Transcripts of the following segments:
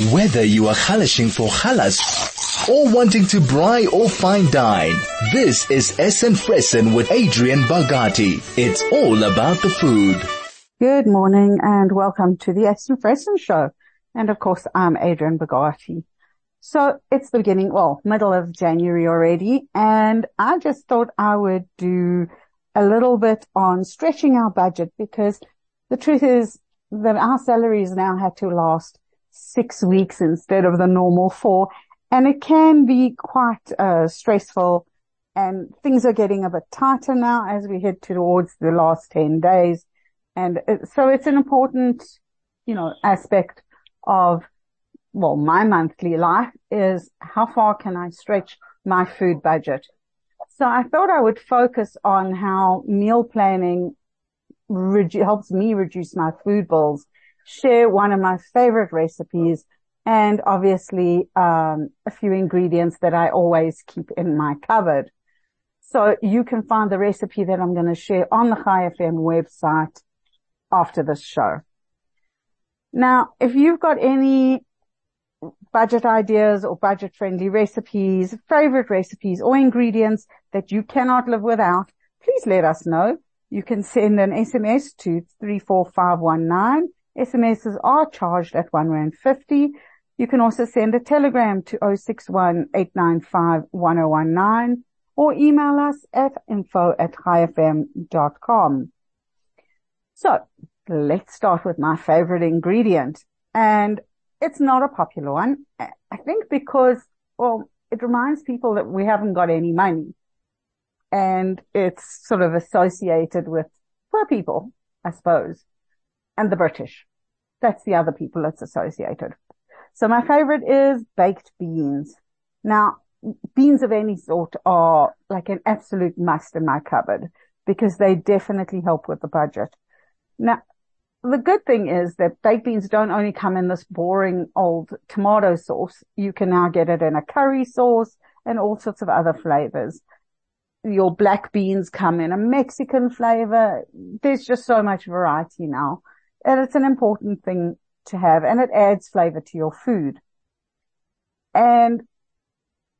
Whether you are halashing for halas or wanting to braai or fine dine, this is Essen Fressen with Adrian Bagati. It's all about the food. Good morning and welcome to the Essen Fressen show. And of course, I'm Adrian Bagati. So it's the beginning, well, middle of January already, and I just thought I would do a little bit on stretching our budget because the truth is that our salaries now had to last six weeks instead of the normal four. And it can be quite uh, stressful and things are getting a bit tighter now as we head towards the last 10 days. And so it's an important, you know, aspect of, well, my monthly life is how far can I stretch my food budget? So I thought I would focus on how meal planning helps me reduce my food bills share one of my favorite recipes and obviously um, a few ingredients that I always keep in my cupboard. So you can find the recipe that I'm going to share on the Chai FM website after this show. Now, if you've got any budget ideas or budget friendly recipes, favorite recipes or ingredients that you cannot live without, please let us know. You can send an SMS to 34519 SMSs are charged at one rand fifty. You can also send a telegram to 061 or email us at info at chaifm.com. So let's start with my favorite ingredient. And it's not a popular one. I think because, well, it reminds people that we haven't got any money and it's sort of associated with poor people, I suppose and the British. That's the other people it's associated. So my favorite is baked beans. Now, beans of any sort are like an absolute must in my cupboard because they definitely help with the budget. Now, the good thing is that baked beans don't only come in this boring old tomato sauce. You can now get it in a curry sauce and all sorts of other flavors. Your black beans come in a Mexican flavor. There's just so much variety now and it's an important thing to have and it adds flavor to your food. And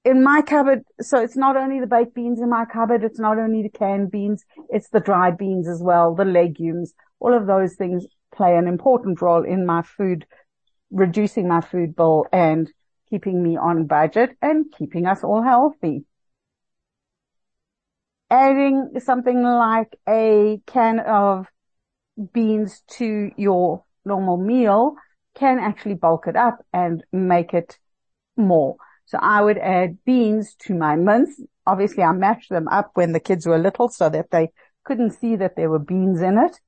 in my cupboard, so it's not only the baked beans in my cupboard, it's not only the canned beans, it's the dried beans as well, the legumes, all of those things play an important role in my food, reducing my food bill and keeping me on budget and keeping us all healthy. Adding something like a can of beans to your normal meal can actually bulk it up and make it more. So I would add beans to my mince. Obviously I mashed them up when the kids were little so that they couldn't see that there were beans in it.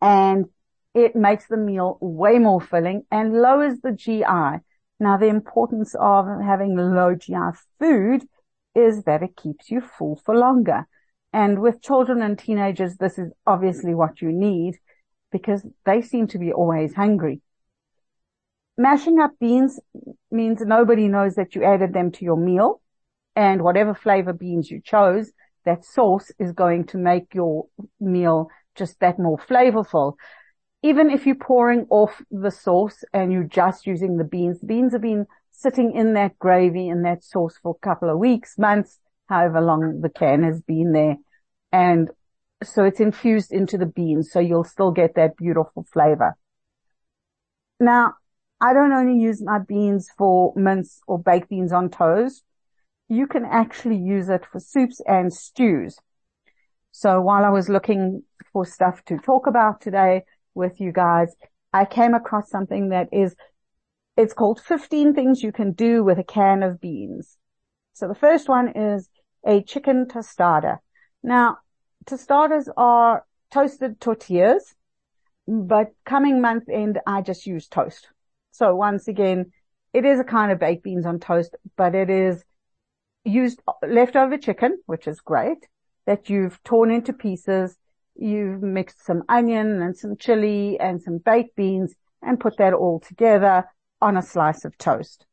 And it makes the meal way more filling and lowers the GI. Now the importance of having low GI food is that it keeps you full for longer. And with children and teenagers, this is obviously what you need because they seem to be always hungry. Mashing up beans means nobody knows that you added them to your meal and whatever flavor beans you chose, that sauce is going to make your meal just that more flavorful. Even if you're pouring off the sauce and you're just using the beans, the beans have been sitting in that gravy and that sauce for a couple of weeks, months, however long the can has been there. And so it's infused into the beans. So you'll still get that beautiful flavor. Now, I don't only use my beans for mince or baked beans on toast. You can actually use it for soups and stews. So while I was looking for stuff to talk about today with you guys, I came across something that is, it's called 15 things you can do with a can of beans. So the first one is a chicken tostada. Now, tostadas are toasted tortillas, but coming month end, I just use toast. So once again, it is a kind of baked beans on toast, but it is used leftover chicken, which is great, that you've torn into pieces. You've mixed some onion and some chili and some baked beans and put that all together on a slice of toast.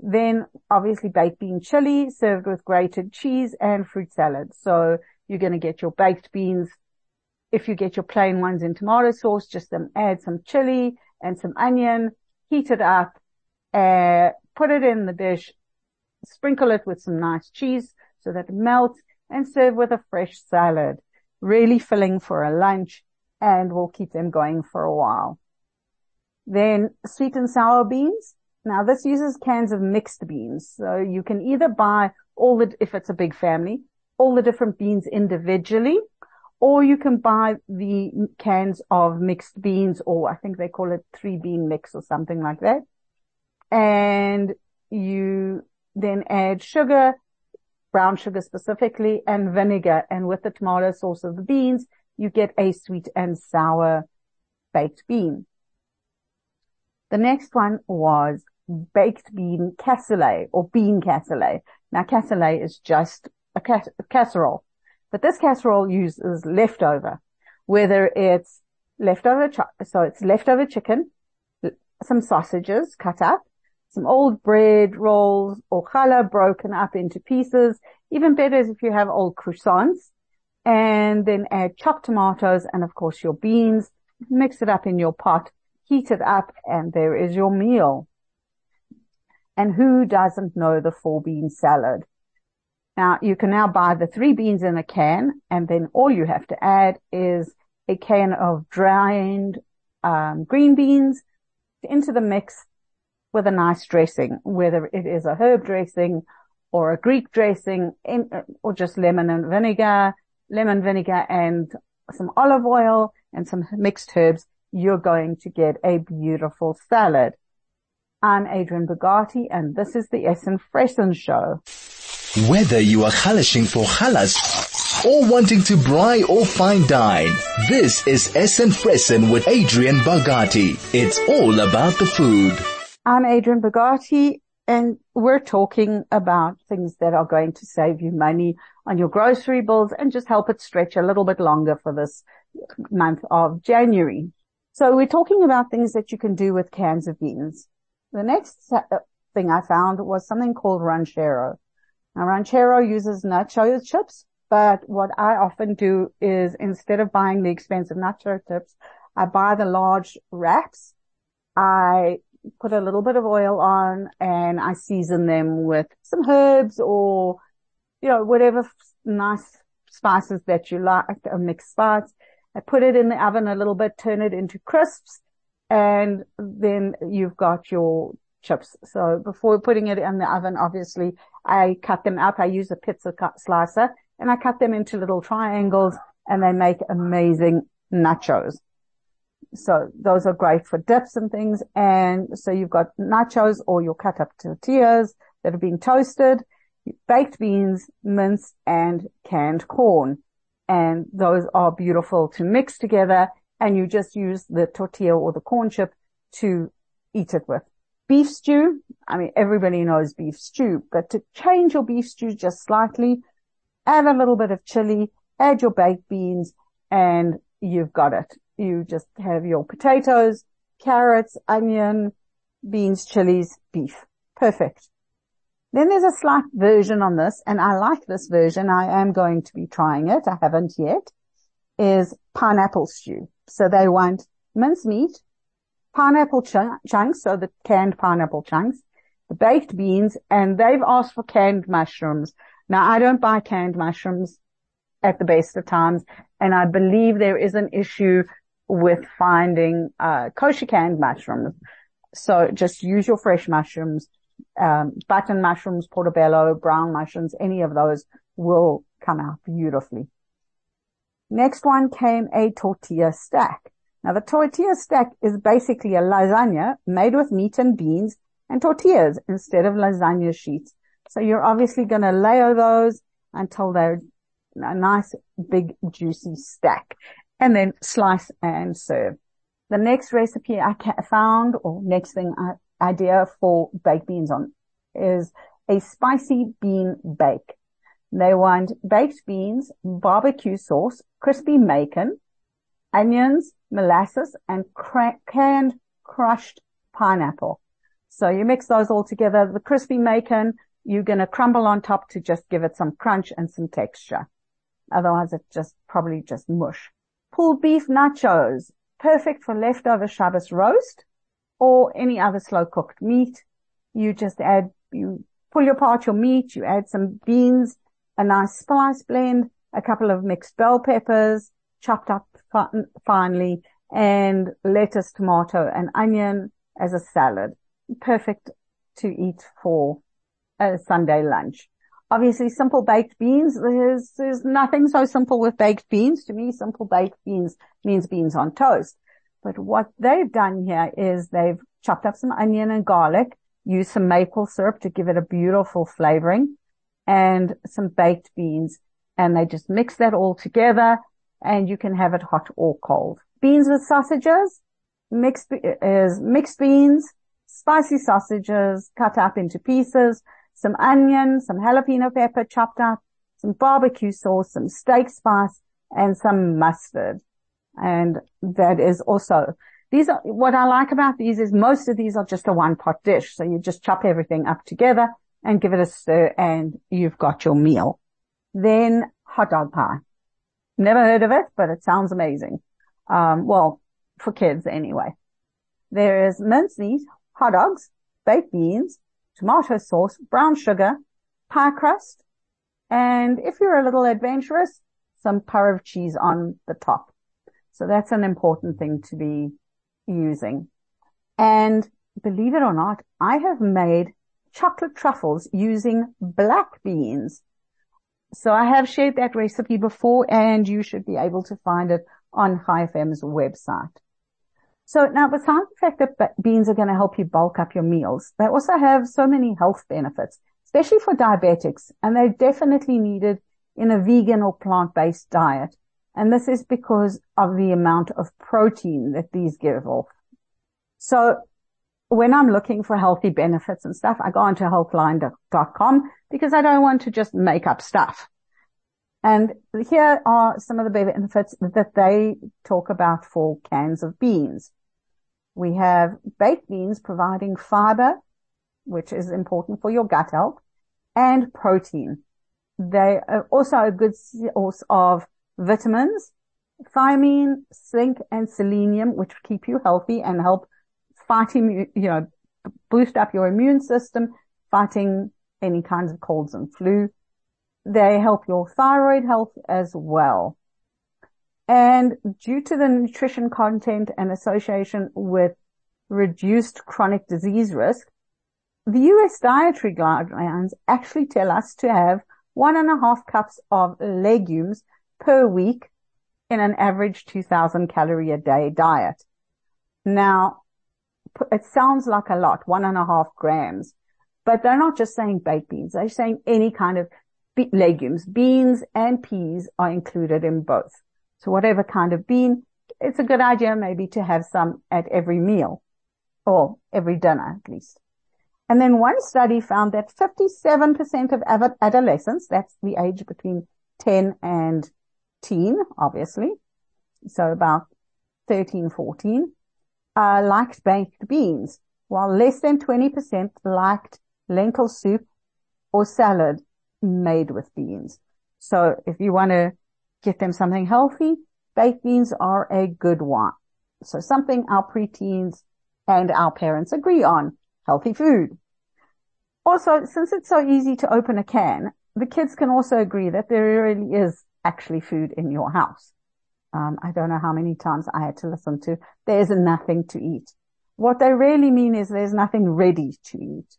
Then obviously baked bean chili served with grated cheese and fruit salad. So you're going to get your baked beans. If you get your plain ones in tomato sauce, just them, add some chili and some onion heat it up, uh, put it in the dish, sprinkle it with some nice cheese so that it melts and serve with a fresh salad. Really filling for a lunch and will keep them going for a while. Then sweet and sour beans. Now this uses cans of mixed beans. So you can either buy all the, if it's a big family, all the different beans individually, or you can buy the cans of mixed beans, or I think they call it three bean mix or something like that. And you then add sugar, brown sugar specifically, and vinegar. And with the tomato sauce of the beans, you get a sweet and sour baked bean. The next one was baked bean cassoulet or bean cassoulet. Now cassoulet is just a, cas- a casserole, but this casserole uses leftover, whether it's leftover, so it's leftover chicken, some sausages cut up, some old bread rolls or challah broken up into pieces. Even better is if you have old croissants and then add chopped tomatoes and of course your beans, mix it up in your pot, heat it up and there is your meal. And who doesn't know the four bean salad? Now you can now buy the three beans in a can and then all you have to add is a can of drained um, green beans into the mix with a nice dressing, whether it is a herb dressing or a Greek dressing in, or just lemon and vinegar, lemon vinegar and some olive oil and some mixed herbs. You're going to get a beautiful salad. I'm Adrian Bogatie and this is the Essen Fressen Show. Whether you are halashing for halas or wanting to braai or fine dine, this is Essen Fressen with Adrian Bogatie. It's all about the food. I'm Adrian Bogatie and we're talking about things that are going to save you money on your grocery bills and just help it stretch a little bit longer for this month of January. So we're talking about things that you can do with cans of beans. The next uh, thing I found was something called ranchero. Now ranchero uses nacho chips, but what I often do is instead of buying the expensive nacho chips, I buy the large wraps. I put a little bit of oil on and I season them with some herbs or, you know, whatever nice spices that you like, a mixed spice. I put it in the oven a little bit, turn it into crisps, and then you've got your chips. So before putting it in the oven, obviously I cut them up. I use a pizza slicer and I cut them into little triangles and they make amazing nachos. So those are great for dips and things. And so you've got nachos or your cut up tortillas that have been toasted, baked beans, mince and canned corn. And those are beautiful to mix together and you just use the tortilla or the corn chip to eat it with. Beef stew. I mean, everybody knows beef stew, but to change your beef stew just slightly, add a little bit of chili, add your baked beans and you've got it you just have your potatoes, carrots, onion, beans, chilies, beef. Perfect. Then there's a slight version on this, and I like this version. I am going to be trying it. I haven't yet. Is pineapple stew. So they want mincemeat, pineapple ch- chunks, so the canned pineapple chunks, the baked beans, and they've asked for canned mushrooms. Now I don't buy canned mushrooms at the best of times, and I believe there is an issue with finding uh, kosher canned mushrooms. So just use your fresh mushrooms, um, button mushrooms, portobello, brown mushrooms, any of those will come out beautifully. Next one came a tortilla stack. Now the tortilla stack is basically a lasagna made with meat and beans and tortillas instead of lasagna sheets. So you're obviously going to layer those until they're a nice big juicy stack and then slice and serve. The next recipe I found or next thing I, idea for baked beans on is a spicy bean bake. They want baked beans, barbecue sauce, crispy bacon, onions, molasses, and cra- canned crushed pineapple. So you mix those all together. The crispy bacon, you're going to crumble on top to just give it some crunch and some texture. Otherwise it's just probably just mush pulled beef nachos, perfect for leftover Shabbos roast. Or any other slow cooked meat. You just add, you pull apart your meat, you add some beans, a nice spice blend, a couple of mixed bell peppers, chopped up finely, and lettuce, tomato, and onion as a salad. Perfect to eat for a Sunday lunch. Obviously, simple baked beans. There's, there's nothing so simple with baked beans. To me, simple baked beans means beans on toast. But what they've done here is they've chopped up some onion and garlic, used some maple syrup to give it a beautiful flavoring and some baked beans. And they just mix that all together and you can have it hot or cold. Beans with sausages, mixed, is mixed beans, spicy sausages cut up into pieces, some onion, some jalapeno pepper chopped up, some barbecue sauce, some steak spice, and some mustard. And that is also, these are, what I like about these is most of these are just a one pot dish. So you just chop everything up together and give it a stir and you've got your meal. Then hot dog pie. Never heard of it, but it sounds amazing. Um, well, for kids anyway. There is mincemeat, hot dogs, baked beans, tomato sauce, brown sugar, pie crust, and if you're a little adventurous, some purr of cheese on the top. So that's an important thing to be using. And believe it or not, I have made chocolate truffles using black beans. So I have shared that recipe before and you should be able to find it on ChaiFM's website. So now besides the fact that beans are going to help you bulk up your meals, they also have so many health benefits, especially for diabetics, and they're definitely needed in a vegan or plant-based diet. And this is because of the amount of protein that these give off. So when I'm looking for healthy benefits and stuff, I go onto healthline.com because I don't want to just make up stuff. And here are some of the benefits that they talk about for cans of beans. We have baked beans providing fiber, which is important for your gut health, and protein. They are also a good source of vitamins, thiamine, zinc, and selenium, which keep you healthy and help fighting, you know, boost up your immune system, fighting any kinds of colds and flu. They help your thyroid health as well. And due to the nutrition content and association with reduced chronic disease risk, the US dietary guidelines actually tell us to have one and a half cups of legumes per week in an average 2000 calorie a day diet. Now, it sounds like a lot, one and a half grams, but they're not just saying baked beans. They're saying any kind of legumes, beans and peas are included in both. So whatever kind of bean, it's a good idea maybe to have some at every meal or every dinner at least. And then one study found that 57% of adolescents, that's the age between 10 and obviously. So about 13, 14, uh, liked baked beans, while less than 20% liked lentil soup or salad made with beans. So if you want to get them something healthy. Baked beans are a good one. So something our preteens and our parents agree on. Healthy food. Also, since it's so easy to open a can, the kids can also agree that there really is actually food in your house. Um, I don't know how many times I had to listen to, there's nothing to eat. What they really mean is there's nothing ready to eat.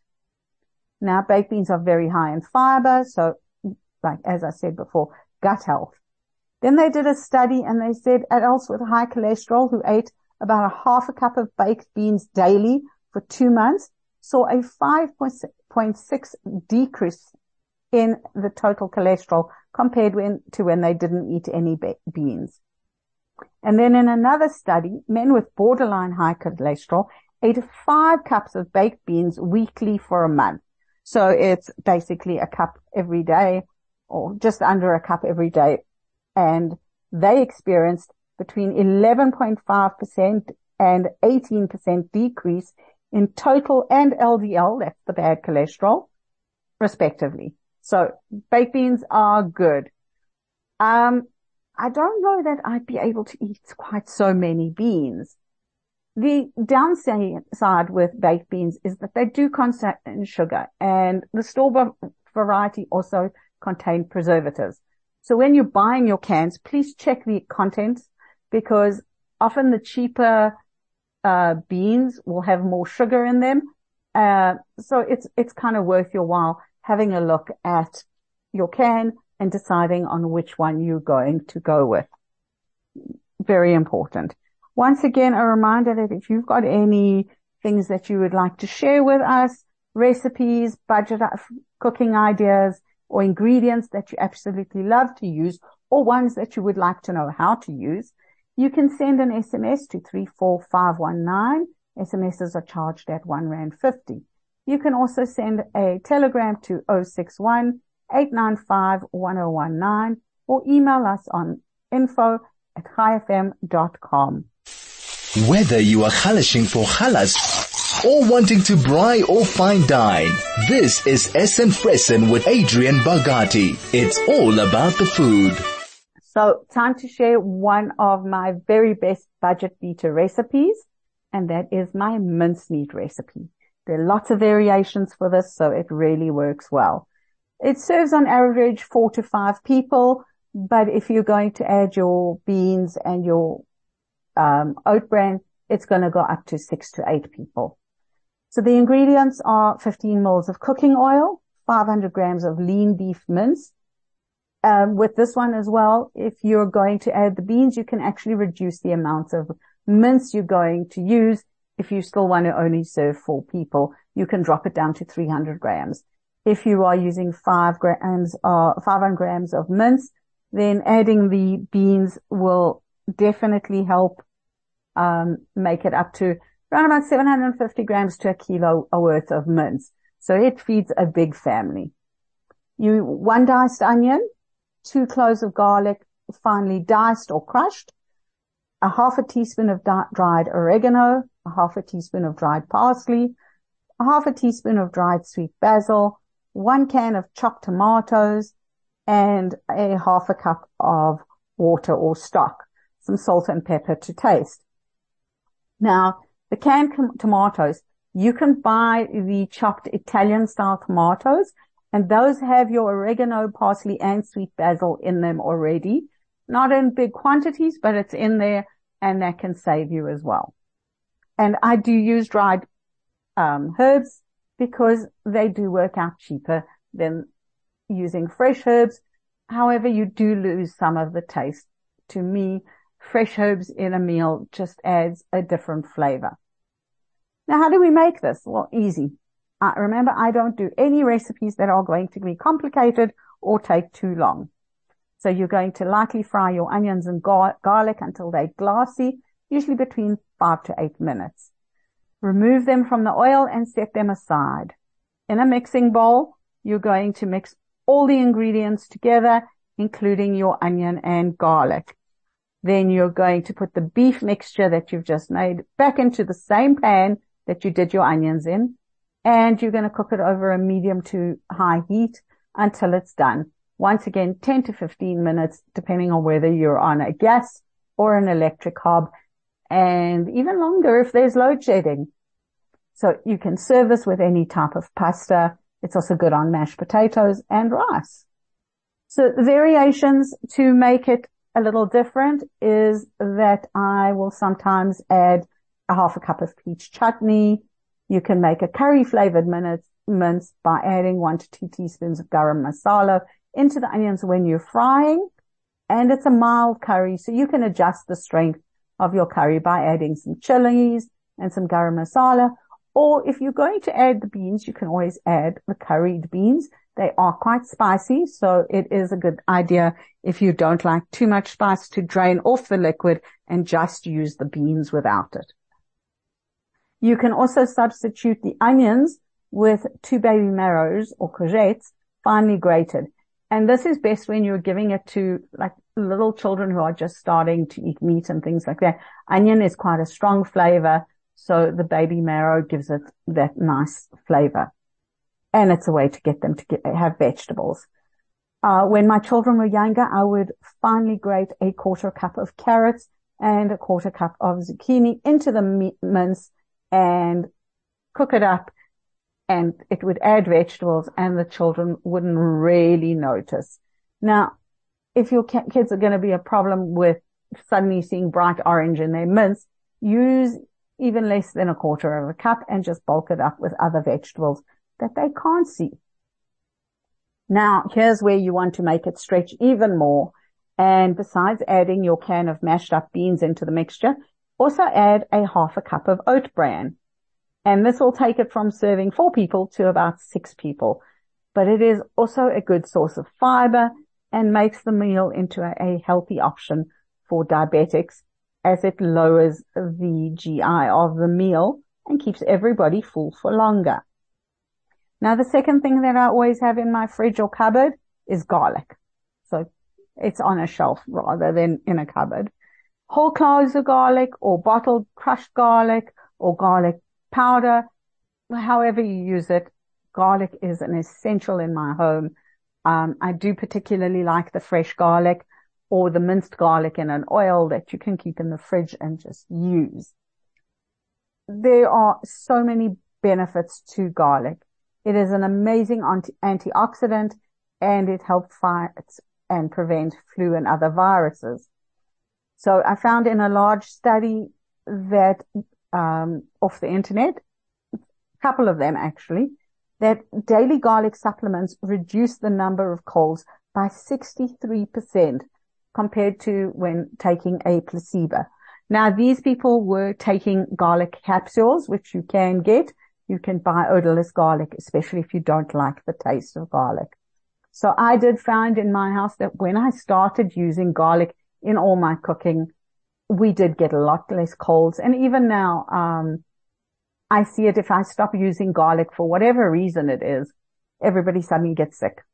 Now, baked beans are very high in fiber. So like, as I said before, gut health. Then they did a study and they said adults with high cholesterol who ate about a half a cup of baked beans daily for two months saw a 5.6 decrease in the total cholesterol compared when, to when they didn't eat any beans. And then in another study, men with borderline high cholesterol ate five cups of baked beans weekly for a month. So it's basically a cup every day or just under a cup every day and they experienced between 11.5% and 18% decrease in total and LDL, that's the bad cholesterol, respectively. So baked beans are good. Um, I don't know that I'd be able to eat quite so many beans. The downside with baked beans is that they do contain sugar and the store variety also contain preservatives. So when you're buying your cans, please check the contents because often the cheaper uh, beans will have more sugar in them. Uh, so it's it's kind of worth your while having a look at your can and deciding on which one you're going to go with. Very important. Once again, a reminder that if you've got any things that you would like to share with us, recipes, budget uh, cooking ideas, or ingredients that you absolutely love to use, or ones that you would like to know how to use, you can send an SMS to 34519. SMSs are charged at 1 Rand 50. You can also send a telegram to 061 895 1019 or email us on info at chaifm.com. Whether you are halashing for halas or wanting to braai or fine dine, this is Essen Fressen with Adrian Bargati. It's all about the food. So time to share one of my very best budget beater recipes, and that is my mincemeat recipe. There are lots of variations for this, so it really works well. It serves on average four to five people, but if you're going to add your beans and your um, oat bran, it's going to go up to six to eight people. So the ingredients are 15 mils of cooking oil, 500 grams of lean beef mince. Um, with this one as well, if you're going to add the beans, you can actually reduce the amount of mince you're going to use. If you still want to only serve four people, you can drop it down to 300 grams. If you are using five grams, uh, 500 grams of mince, then adding the beans will definitely help um, make it up to around about 750 grams to a kilo worth of mince. So it feeds a big family. You one diced onion, two cloves of garlic, finely diced or crushed, a half a teaspoon of dried oregano, half a teaspoon of dried parsley, a half a teaspoon of dried sweet basil, one can of chopped tomatoes, and a half a cup of water or stock, some salt and pepper to taste. Now, the canned tomatoes, you can buy the chopped Italian style tomatoes and those have your oregano, parsley and sweet basil in them already. Not in big quantities, but it's in there and that can save you as well. And I do use dried um, herbs because they do work out cheaper than using fresh herbs. However, you do lose some of the taste. To me, fresh herbs in a meal just adds a different flavor. Now, how do we make this? Well, easy. Uh, remember, I don't do any recipes that are going to be complicated or take too long. So you're going to lightly fry your onions and gar- garlic until they're glassy, usually between five to eight minutes. Remove them from the oil and set them aside. In a mixing bowl, you're going to mix all the ingredients together, including your onion and garlic. Then you're going to put the beef mixture that you've just made back into the same pan that you did your onions in. And you're going to cook it over a medium to high heat until it's done. Once again, 10 to 15 minutes, depending on whether you're on a gas or an electric hob and even longer if there's load shedding. So you can serve this with any type of pasta. It's also good on mashed potatoes and rice. So the variations to make it a little different is that I will sometimes add a half a cup of peach chutney. You can make a curry flavored mince by adding one to two teaspoons of garam masala into the onions when you're frying. And it's a mild curry, so you can adjust the strength of your curry by adding some chilies and some garam masala. Or if you're going to add the beans, you can always add the curried beans. They are quite spicy, so it is a good idea if you don't like too much spice to drain off the liquid and just use the beans without it. You can also substitute the onions with two baby marrows or courgettes finely grated. And this is best when you're giving it to like little children who are just starting to eat meat and things like that. Onion is quite a strong flavor. So the baby marrow gives it that nice flavor and it's a way to get them to get, have vegetables. Uh, when my children were younger, I would finely grate a quarter cup of carrots and a quarter cup of zucchini into the meat mince and cook it up and it would add vegetables and the children wouldn't really notice. Now, if your kids are going to be a problem with suddenly seeing bright orange in their mince, use even less than a quarter of a cup and just bulk it up with other vegetables that they can't see. Now, here's where you want to make it stretch even more. And besides adding your can of mashed up beans into the mixture, also add a half a cup of oat bran. And this will take it from serving four people to about six people. But it is also a good source of fiber and makes the meal into a, healthy option for diabetics as it lowers the GI of the meal and keeps everybody full for longer. Now, the second thing that I always have in my fridge or cupboard is garlic. So it's on a shelf rather than in a cupboard. Whole cloves of garlic or bottled crushed garlic or garlic powder, however you use it, garlic is an essential in my home. Um, I do particularly like the fresh garlic or the minced garlic in an oil that you can keep in the fridge and just use. There are so many benefits to garlic. It is an amazing anti- antioxidant and it helps fight and prevent flu and other viruses. So I found in a large study that Um, off the internet, a couple of them actually, that daily garlic supplements reduce the number of colds by 63% compared to when taking a placebo. Now these people were taking garlic capsules, which you can get. You can buy odorless garlic, especially if you don't like the taste of garlic. So I did find in my house that when I started using garlic in all my cooking, we did get a lot less colds. And even now, um, I see it if I stop using garlic for whatever reason it is, everybody suddenly gets sick.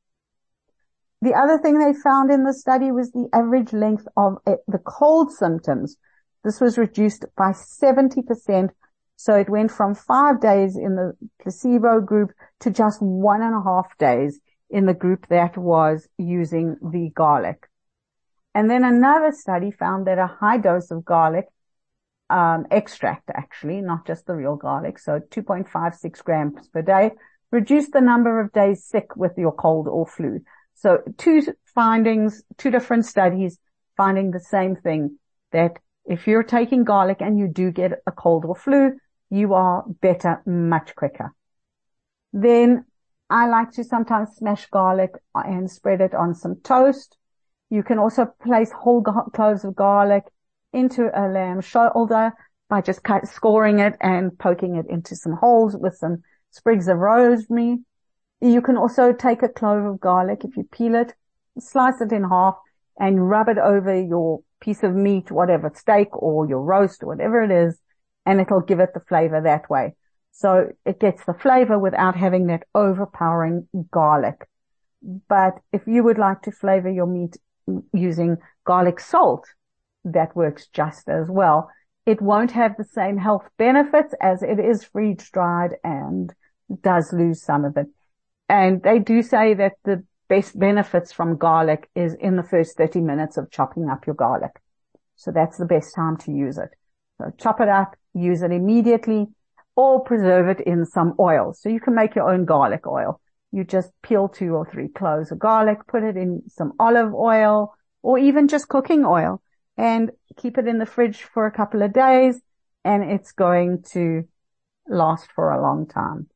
The other thing they found in the study was the average length of it, the cold symptoms. This was reduced by 70%. So it went from five days in the placebo group to just one and a half days in the group that was using the garlic. And then another study found that a high dose of garlic um, extract, actually, not just the real garlic, so 2.56 grams per day, reduced the number of days sick with your cold or flu. So two findings, two different studies finding the same thing that if you're taking garlic and you do get a cold or flu, you are better much quicker. Then I like to sometimes smash garlic and spread it on some toast you can also place whole cloves of garlic into a lamb shoulder by just cut, scoring it and poking it into some holes with some sprigs of rosemary. You can also take a clove of garlic if you peel it, slice it in half and rub it over your piece of meat, whatever steak or your roast or whatever it is, and it'll give it the flavor that way. So it gets the flavor without having that overpowering garlic. But if you would like to flavor your meat using garlic salt, that works just as well. It won't have the same health benefits as it is freeze dried and does lose some of it. And they do say that the best benefits from garlic is in the first 30 minutes of chopping up your garlic. So that's the best time to use it. So chop it up, use it immediately or preserve it in some oil. So you can make your own garlic oil you just peel two or three cloves of garlic, put it in some olive oil or even just cooking oil and keep it in the fridge for a couple of days and it's going to last for a long time.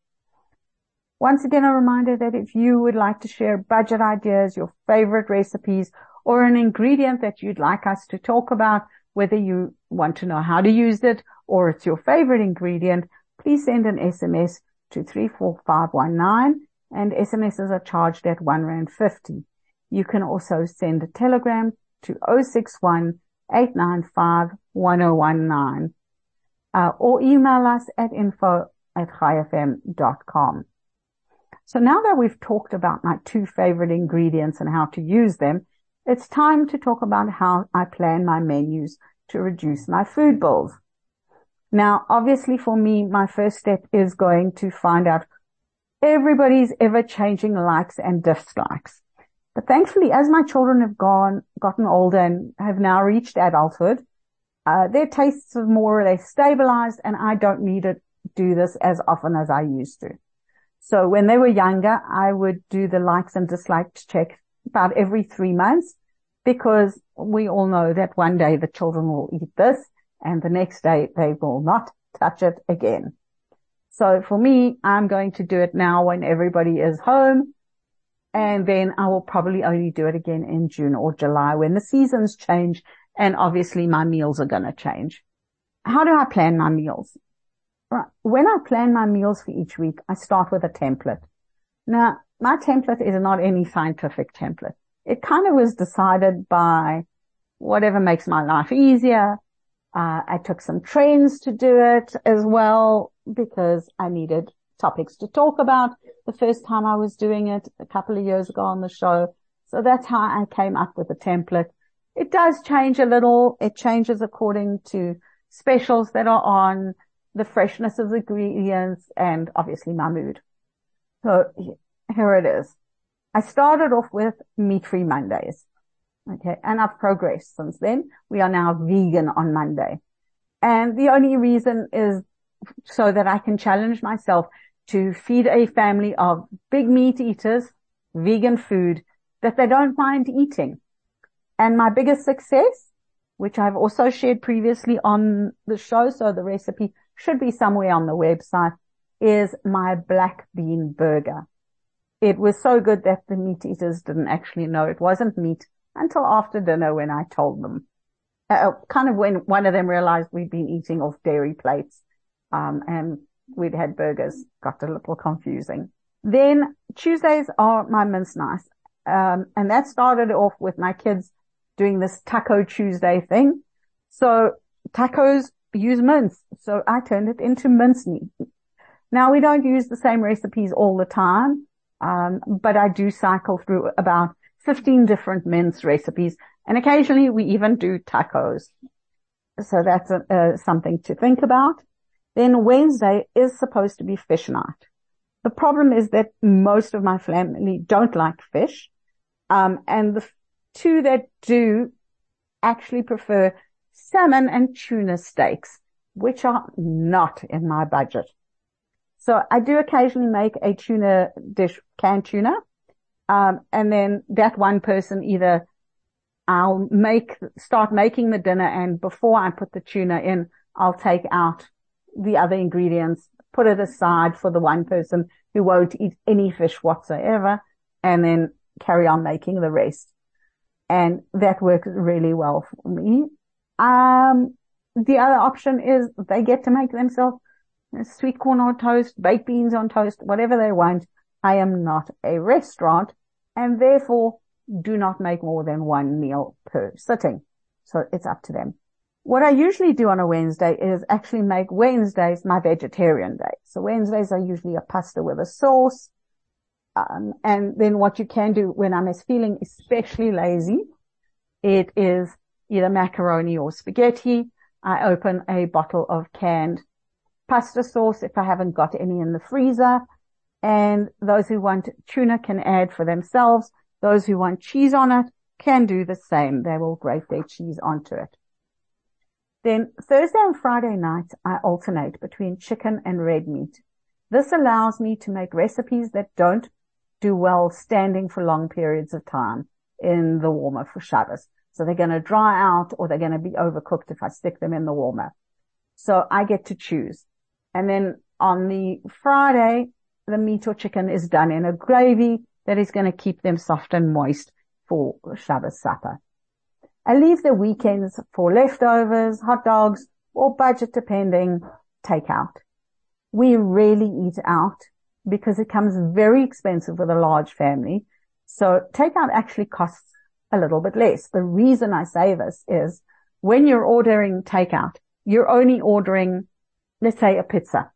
Once again, a reminder that if you would like to share budget ideas, your favorite recipes, or an ingredient that you'd like us to talk about, whether you want to know how to use it or it's your favorite ingredient, please send an SMS to 34519 and SMSs are charged at one rand fifty. You can also send a telegram to 061 895 1019 uh, or email us at info at chaifm.com. So now that we've talked about my two favorite ingredients and how to use them, it's time to talk about how I plan my menus to reduce my food bills. Now, obviously for me, my first step is going to find out everybody's ever changing likes and dislikes. But thankfully, as my children have gone, gotten older and have now reached adulthood, Uh, their tastes are more or less stabilized and I don't need to do this as often as I used to. So when they were younger, I would do the likes and dislikes check about every three months because we all know that one day the children will eat this and the next day they will not touch it again. So for me, I'm going to do it now when everybody is home. And then I will probably only do it again in June or July when the seasons change. And obviously my meals are going to change. How do I plan my meals? Right. When I plan my meals for each week, I start with a template. Now, my template is not any scientific template. It kind of was decided by whatever makes my life easier. Uh, I took some trains to do it as well because I needed topics to talk about the first time I was doing it a couple of years ago on the show. So that's how I came up with the template. It does change a little. It changes according to specials that are on, the freshness of the ingredients and obviously my mood. So here it is. I started off with meat-free Mondays. Okay. And I've progressed since then. We are now vegan on Monday. And the only reason is so that I can challenge myself to feed a family of big meat eaters, vegan food that they don't mind eating. And my biggest success, which I've also shared previously on the show, so the recipe should be somewhere on the website, is my black bean burger. It was so good that the meat eaters didn't actually know it wasn't meat until after dinner when I told them. Uh, kind of when one of them realized we'd been eating off dairy plates, um, and we'd had burgers, got a little confusing. Then Tuesdays are my mince nice. Um, and that started off with my kids doing this Taco Tuesday thing. So tacos use mince. So I turned it into mince meat. Now we don't use the same recipes all the time. Um, but I do cycle through about 15 different mince recipes and occasionally we even do tacos. So that's uh, something to think about. Then Wednesday is supposed to be fish night. The problem is that most of my family don't like fish. Um, and the two that do actually prefer salmon and tuna steaks, which are not in my budget. So I do occasionally make a tuna dish, canned tuna. Um, and then that one person either I'll make, start making the dinner and before I put the tuna in, I'll take out the other ingredients, put it aside for the one person who won't eat any fish whatsoever and then carry on making the rest. And that works really well for me. Um, the other option is they get to make themselves sweet corn on toast, baked beans on toast, whatever they want. I am not a restaurant and therefore do not make more than one meal per sitting. So it's up to them. What I usually do on a Wednesday is actually make Wednesdays my vegetarian day. So Wednesdays are usually a pasta with a sauce. Um, and then what you can do when I'm feeling especially lazy, it is either macaroni or spaghetti. I open a bottle of canned pasta sauce if I haven't got any in the freezer. And those who want tuna can add for themselves. Those who want cheese on it can do the same. They will grate their cheese onto it. Then Thursday and Friday nights, I alternate between chicken and red meat. This allows me to make recipes that don't do well standing for long periods of time in the warmer for Shabbos. So they're going to dry out or they're going to be overcooked if I stick them in the warmer. So I get to choose. And then on the Friday, the meat or chicken is done in a gravy that is going to keep them soft and moist for Shabbos supper. I leave the weekends for leftovers, hot dogs, or budget depending takeout. We rarely eat out because it comes very expensive with a large family. So takeout actually costs a little bit less. The reason I say this is when you're ordering takeout, you're only ordering, let's say a pizza.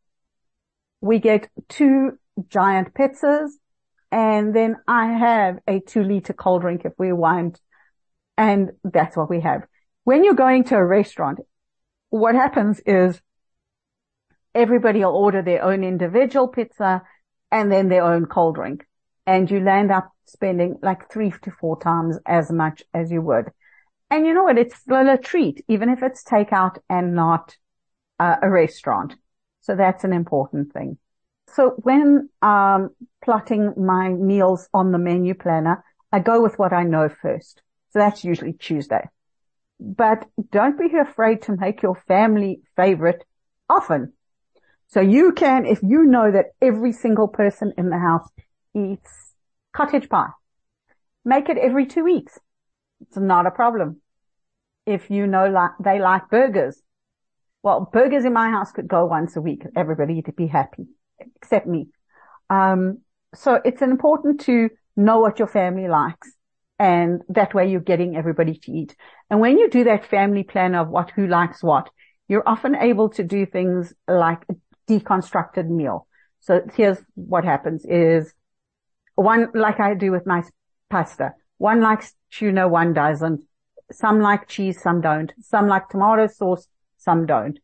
We get two giant pizzas and then I have a two liter cold drink if we want. And that's what we have. When you're going to a restaurant, what happens is everybody will order their own individual pizza and then their own cold drink. And you land up spending like three to four times as much as you would. And you know what? It's still a treat, even if it's takeout and not uh, a restaurant. So that's an important thing. So when um, plotting my meals on the menu planner, I go with what I know first. So that's usually Tuesday. But don't be afraid to make your family favorite often. So you can, if you know that every single person in the house eats cottage pie, make it every two weeks. It's not a problem. If you know like they like burgers, well, burgers in my house could go once a week. Everybody to be happy, except me. Um, so it's important to know what your family likes. And that way you're getting everybody to eat. And when you do that family plan of what, who likes what, you're often able to do things like a deconstructed meal. So here's what happens is one, like I do with my pasta. One likes tuna, one doesn't. Some like cheese, some don't. Some like tomato sauce, some don't.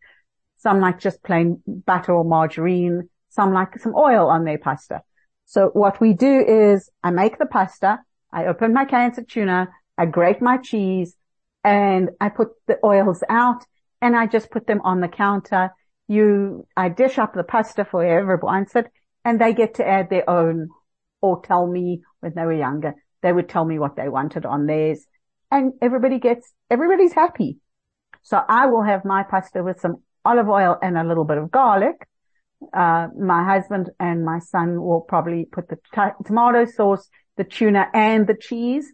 Some like just plain butter or margarine. Some like some oil on their pasta. So what we do is I make the pasta. I open my cans of tuna. I grate my cheese and I put the oils out and I just put them on the counter. You, I dish up the pasta for it and they get to add their own or tell me when they were younger, they would tell me what they wanted on theirs and everybody gets, everybody's happy. So I will have my pasta with some olive oil and a little bit of garlic. Uh, my husband and my son will probably put the t- tomato sauce, the tuna and the cheese.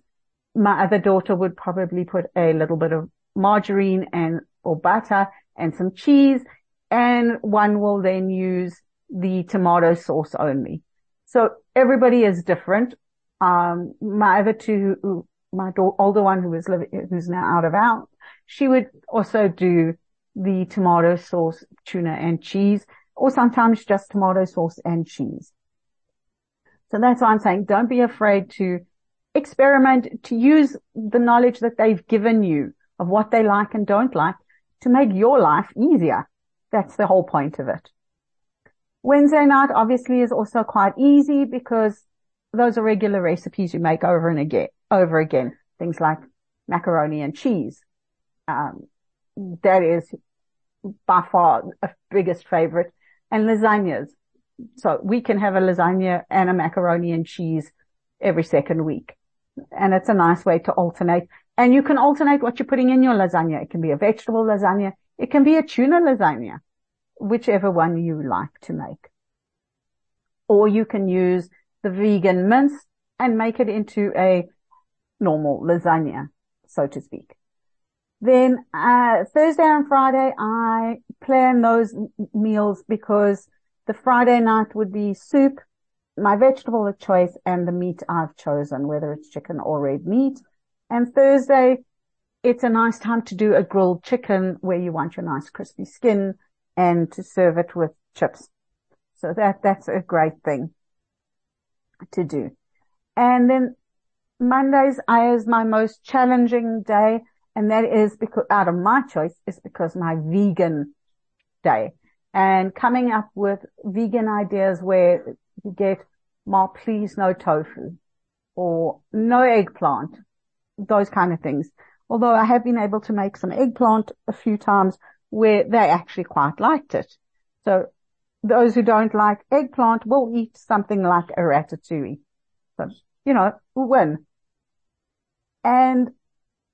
My other daughter would probably put a little bit of margarine and or butter and some cheese. And one will then use the tomato sauce only. So everybody is different. Um, my other two, my older one who is living, who's now out of out, she would also do the tomato sauce, tuna and cheese, or sometimes just tomato sauce and cheese. So that's why I'm saying don't be afraid to experiment, to use the knowledge that they've given you of what they like and don't like to make your life easier. That's the whole point of it. Wednesday night obviously is also quite easy because those are regular recipes you make over and again, over again. Things like macaroni and cheese. Um, that is by far a biggest favorite and lasagnas. So we can have a lasagna and a macaroni and cheese every second week. And it's a nice way to alternate. And you can alternate what you're putting in your lasagna. It can be a vegetable lasagna. It can be a tuna lasagna whichever one you like to make. Or you can use the vegan mince and make it into a normal lasagna, so to speak. Then uh, Thursday and Friday, I plan those meals because the Friday night would be soup, my vegetable of choice, and the meat I've chosen, whether it's chicken or red meat. And Thursday, it's a nice time to do a grilled chicken where you want your nice crispy skin and to serve it with chips. So that, that's a great thing to do. And then Mondays is my most challenging day. And that is because out of my choice is because my vegan day and coming up with vegan ideas where you get more please no tofu or no eggplant, those kind of things. Although I have been able to make some eggplant a few times where they actually quite liked it. So those who don't like eggplant will eat something like a ratatouille. So, you know, win. And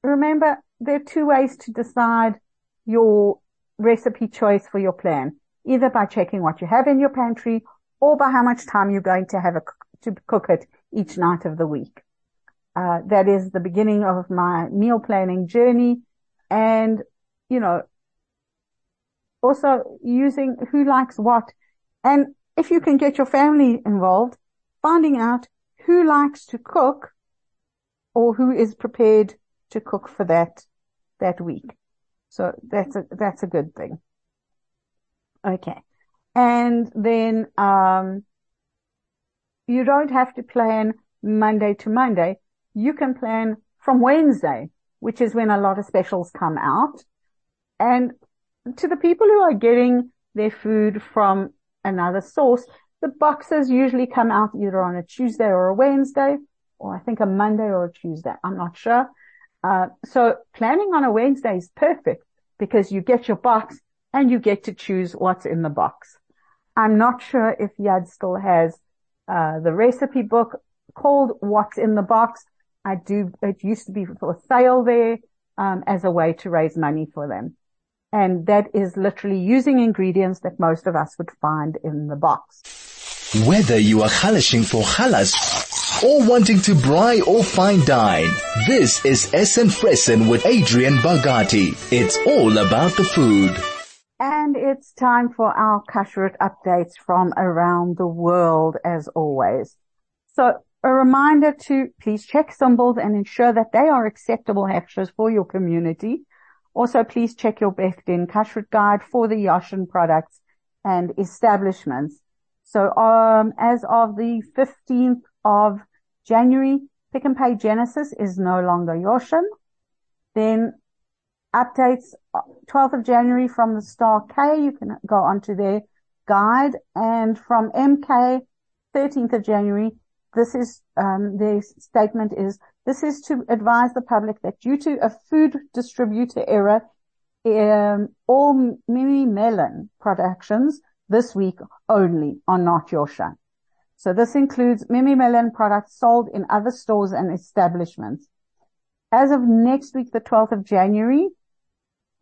remember, there are two ways to decide your recipe choice for your plan, either by checking what you have in your pantry or by how much time you're going to have a, to cook it each night of the week. Uh, that is the beginning of my meal planning journey. And, you know, also using who likes what. And if you can get your family involved, finding out who likes to cook or who is prepared to cook for that, that week. So that's a, that's a good thing. Okay. And then, um, you don't have to plan Monday to Monday. You can plan from Wednesday, which is when a lot of specials come out. And to the people who are getting their food from another source, the boxes usually come out either on a Tuesday or a Wednesday, or I think a Monday or a Tuesday. I'm not sure. Uh, so planning on a Wednesday is perfect because you get your box and you get to choose what's in the box. I'm not sure if Yad still has, uh, the recipe book called What's in the Box. I do, it used to be for sale there, um, as a way to raise money for them. And that is literally using ingredients that most of us would find in the box. Whether you are halashing for halas or wanting to braai or fine dine, this is Essen Fressen with Adrian Bargati. It's all about the food. And it's time for our kashrut updates from around the world as always. So a reminder to please check symbols and ensure that they are acceptable hechshers for your community. Also, please check your Beth Kashrut guide for the Yashin products and establishments. So, um, as of the 15th of January, Pick n Pay Genesis is no longer Yoshin. Then updates 12th of January from the Star K, you can go onto their guide and from MK 13th of January, this is, um, their statement is, this is to advise the public that due to a food distributor error, um, all Mimi Melon productions this week only are not Yosha. So this includes Mimi Melon products sold in other stores and establishments. As of next week, the 12th of January,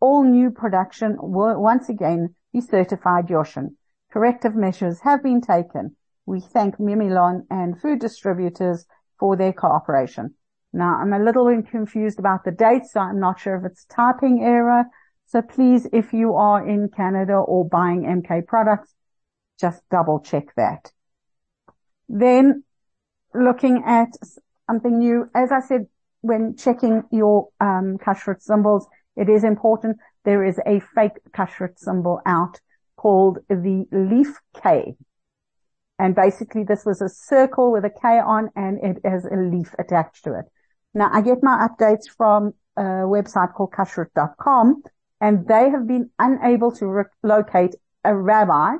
all new production will once again be certified Yoshin. Corrective measures have been taken. We thank Mimilon and food distributors for their cooperation. Now, I'm a little bit confused about the dates, so I'm not sure if it's typing error. So please, if you are in Canada or buying MK products, just double check that. Then looking at something new, as I said, when checking your um, kashrut symbols, it is important. There is a fake kashrut symbol out called the leaf K. And basically this was a circle with a K on and it has a leaf attached to it. Now I get my updates from a website called kashrut.com and they have been unable to re- locate a rabbi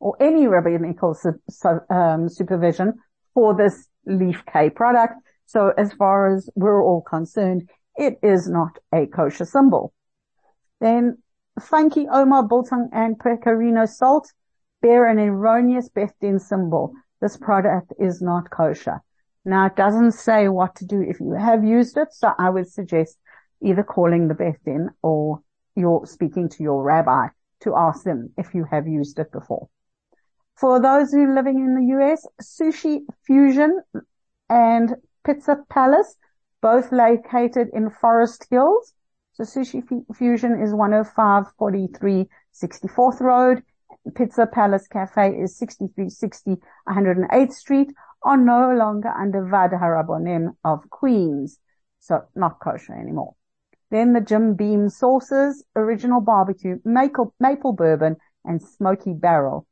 or any rabbinical su- su- um, supervision for this leaf K product. So as far as we're all concerned, it is not a kosher symbol. Then funky Omar Biltong and Pecorino salt bear an erroneous Beth Din symbol. This product is not kosher. Now it doesn't say what to do if you have used it, so I would suggest either calling the Beth Din or you're speaking to your rabbi to ask them if you have used it before. For those who are living in the US, Sushi Fusion and Pizza Palace, both located in Forest Hills. So Sushi Fusion is 10543 64th Road Pizza Palace Cafe is 6360 108th Street are no longer under Vaad Harabonim of Queens. So not kosher anymore. Then the Jim Beam sauces, original barbecue, maple, maple bourbon and smoky barrel.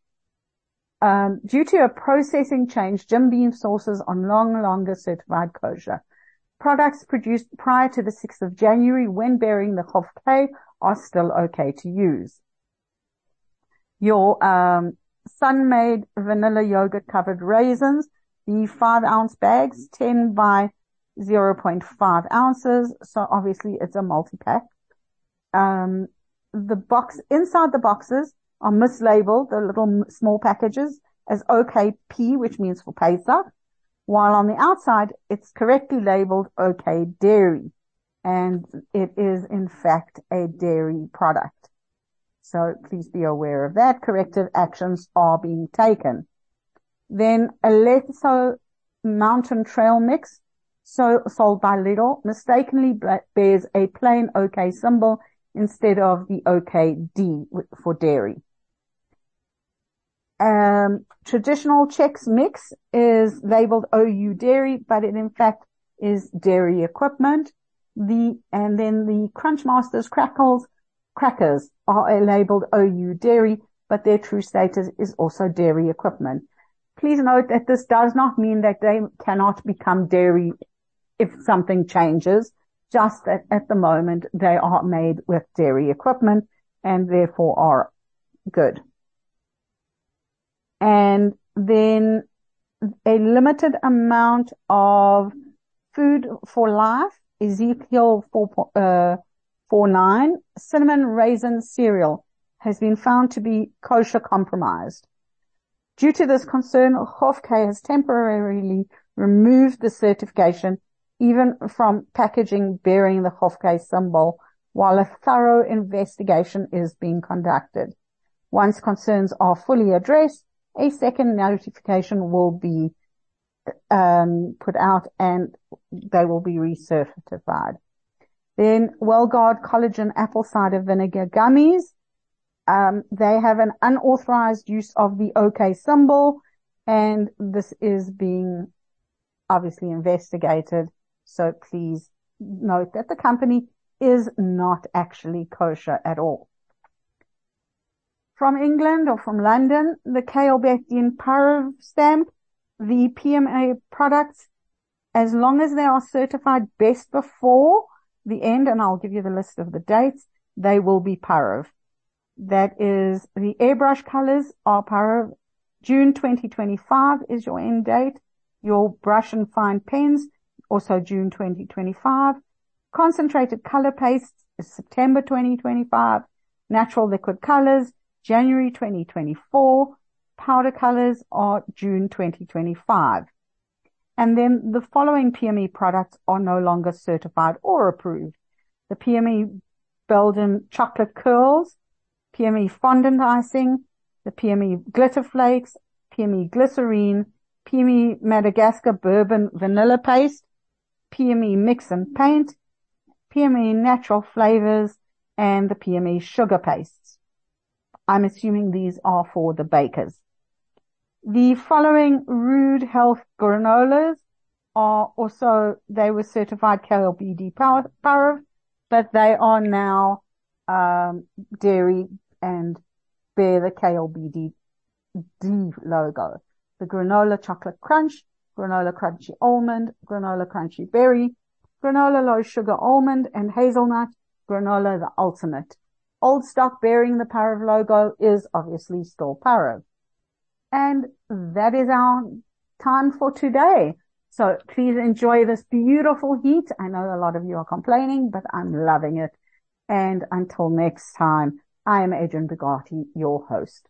Um, due to a processing change, Jim Beam sauces are no longer certified kosher. Products produced prior to the 6th of January when bearing the Chof K are still okay to use your um, Sun-Maid vanilla yogurt covered raisins, the five ounce bags, 10 by 0.5 ounces. So obviously it's a multi-pack. Um, the box, inside the boxes are mislabeled, the little small packages as OKP, which means for Pesach, while on the outside it's correctly labeled OK Dairy. And it is in fact a dairy product. So please be aware of that. Corrective actions are being taken. Then a Alesto Mountain Trail Mix, so sold by Lidl, mistakenly bears a plain OK symbol instead of the OKD for dairy. Um, traditional Chex mix is labeled OU dairy, but it in fact is dairy equipment. The, and then the Crunchmasters crackles crackers are labeled OU dairy, but their true status is also dairy equipment. Please note that this does not mean that they cannot become dairy if something changes, just that at the moment they are made with dairy equipment and therefore are good. And then a limited amount of food for life Ezekiel 4, uh, 4 9, cinnamon raisin cereal has been found to be kosher compromised. Due to this concern, Kof-K has temporarily removed the certification even from packaging bearing the Kof-K symbol while a thorough investigation is being conducted. Once concerns are fully addressed, a second notification will be um, put out and they will be recertified. Then WellGuard collagen apple cider vinegar gummies. Um, they have an unauthorized use of the OK symbol and this is being obviously investigated. So please note that the company is not actually kosher at all. From England or from London, the KLB Din Parav stamp, the PME products, as long as they are certified best before the end, and I'll give you the list of the dates, they will be Parav. That is the airbrush colors are Parav. June 2025 is your end date. Your brush and fine pens, also June 2025. Concentrated color paste is September 2025. Natural liquid colors, January 2024. Powder colors are June 2025. And then the following PME products are no longer certified or approved. The PME Belgian chocolate curls, PME fondant icing, the PME glitter flakes, PME glycerine, PME Madagascar bourbon vanilla paste, PME mix and paint, PME natural flavors, and the PME sugar pastes. I'm assuming these are for the bakers. The following Rude Health granolas are also, they were certified KLBD Parav, but they are now, um, dairy and bear the KLBD D logo. The granola chocolate crunch, granola crunchy almond, granola crunchy berry, granola low sugar almond and hazelnut, granola the ultimate. Old stock bearing the Parav logo is obviously still Parav. And that is our time for today. So please enjoy this beautiful heat. I know a lot of you are complaining, but I'm loving it. And until next time, I am Adrian Bugatti, your host.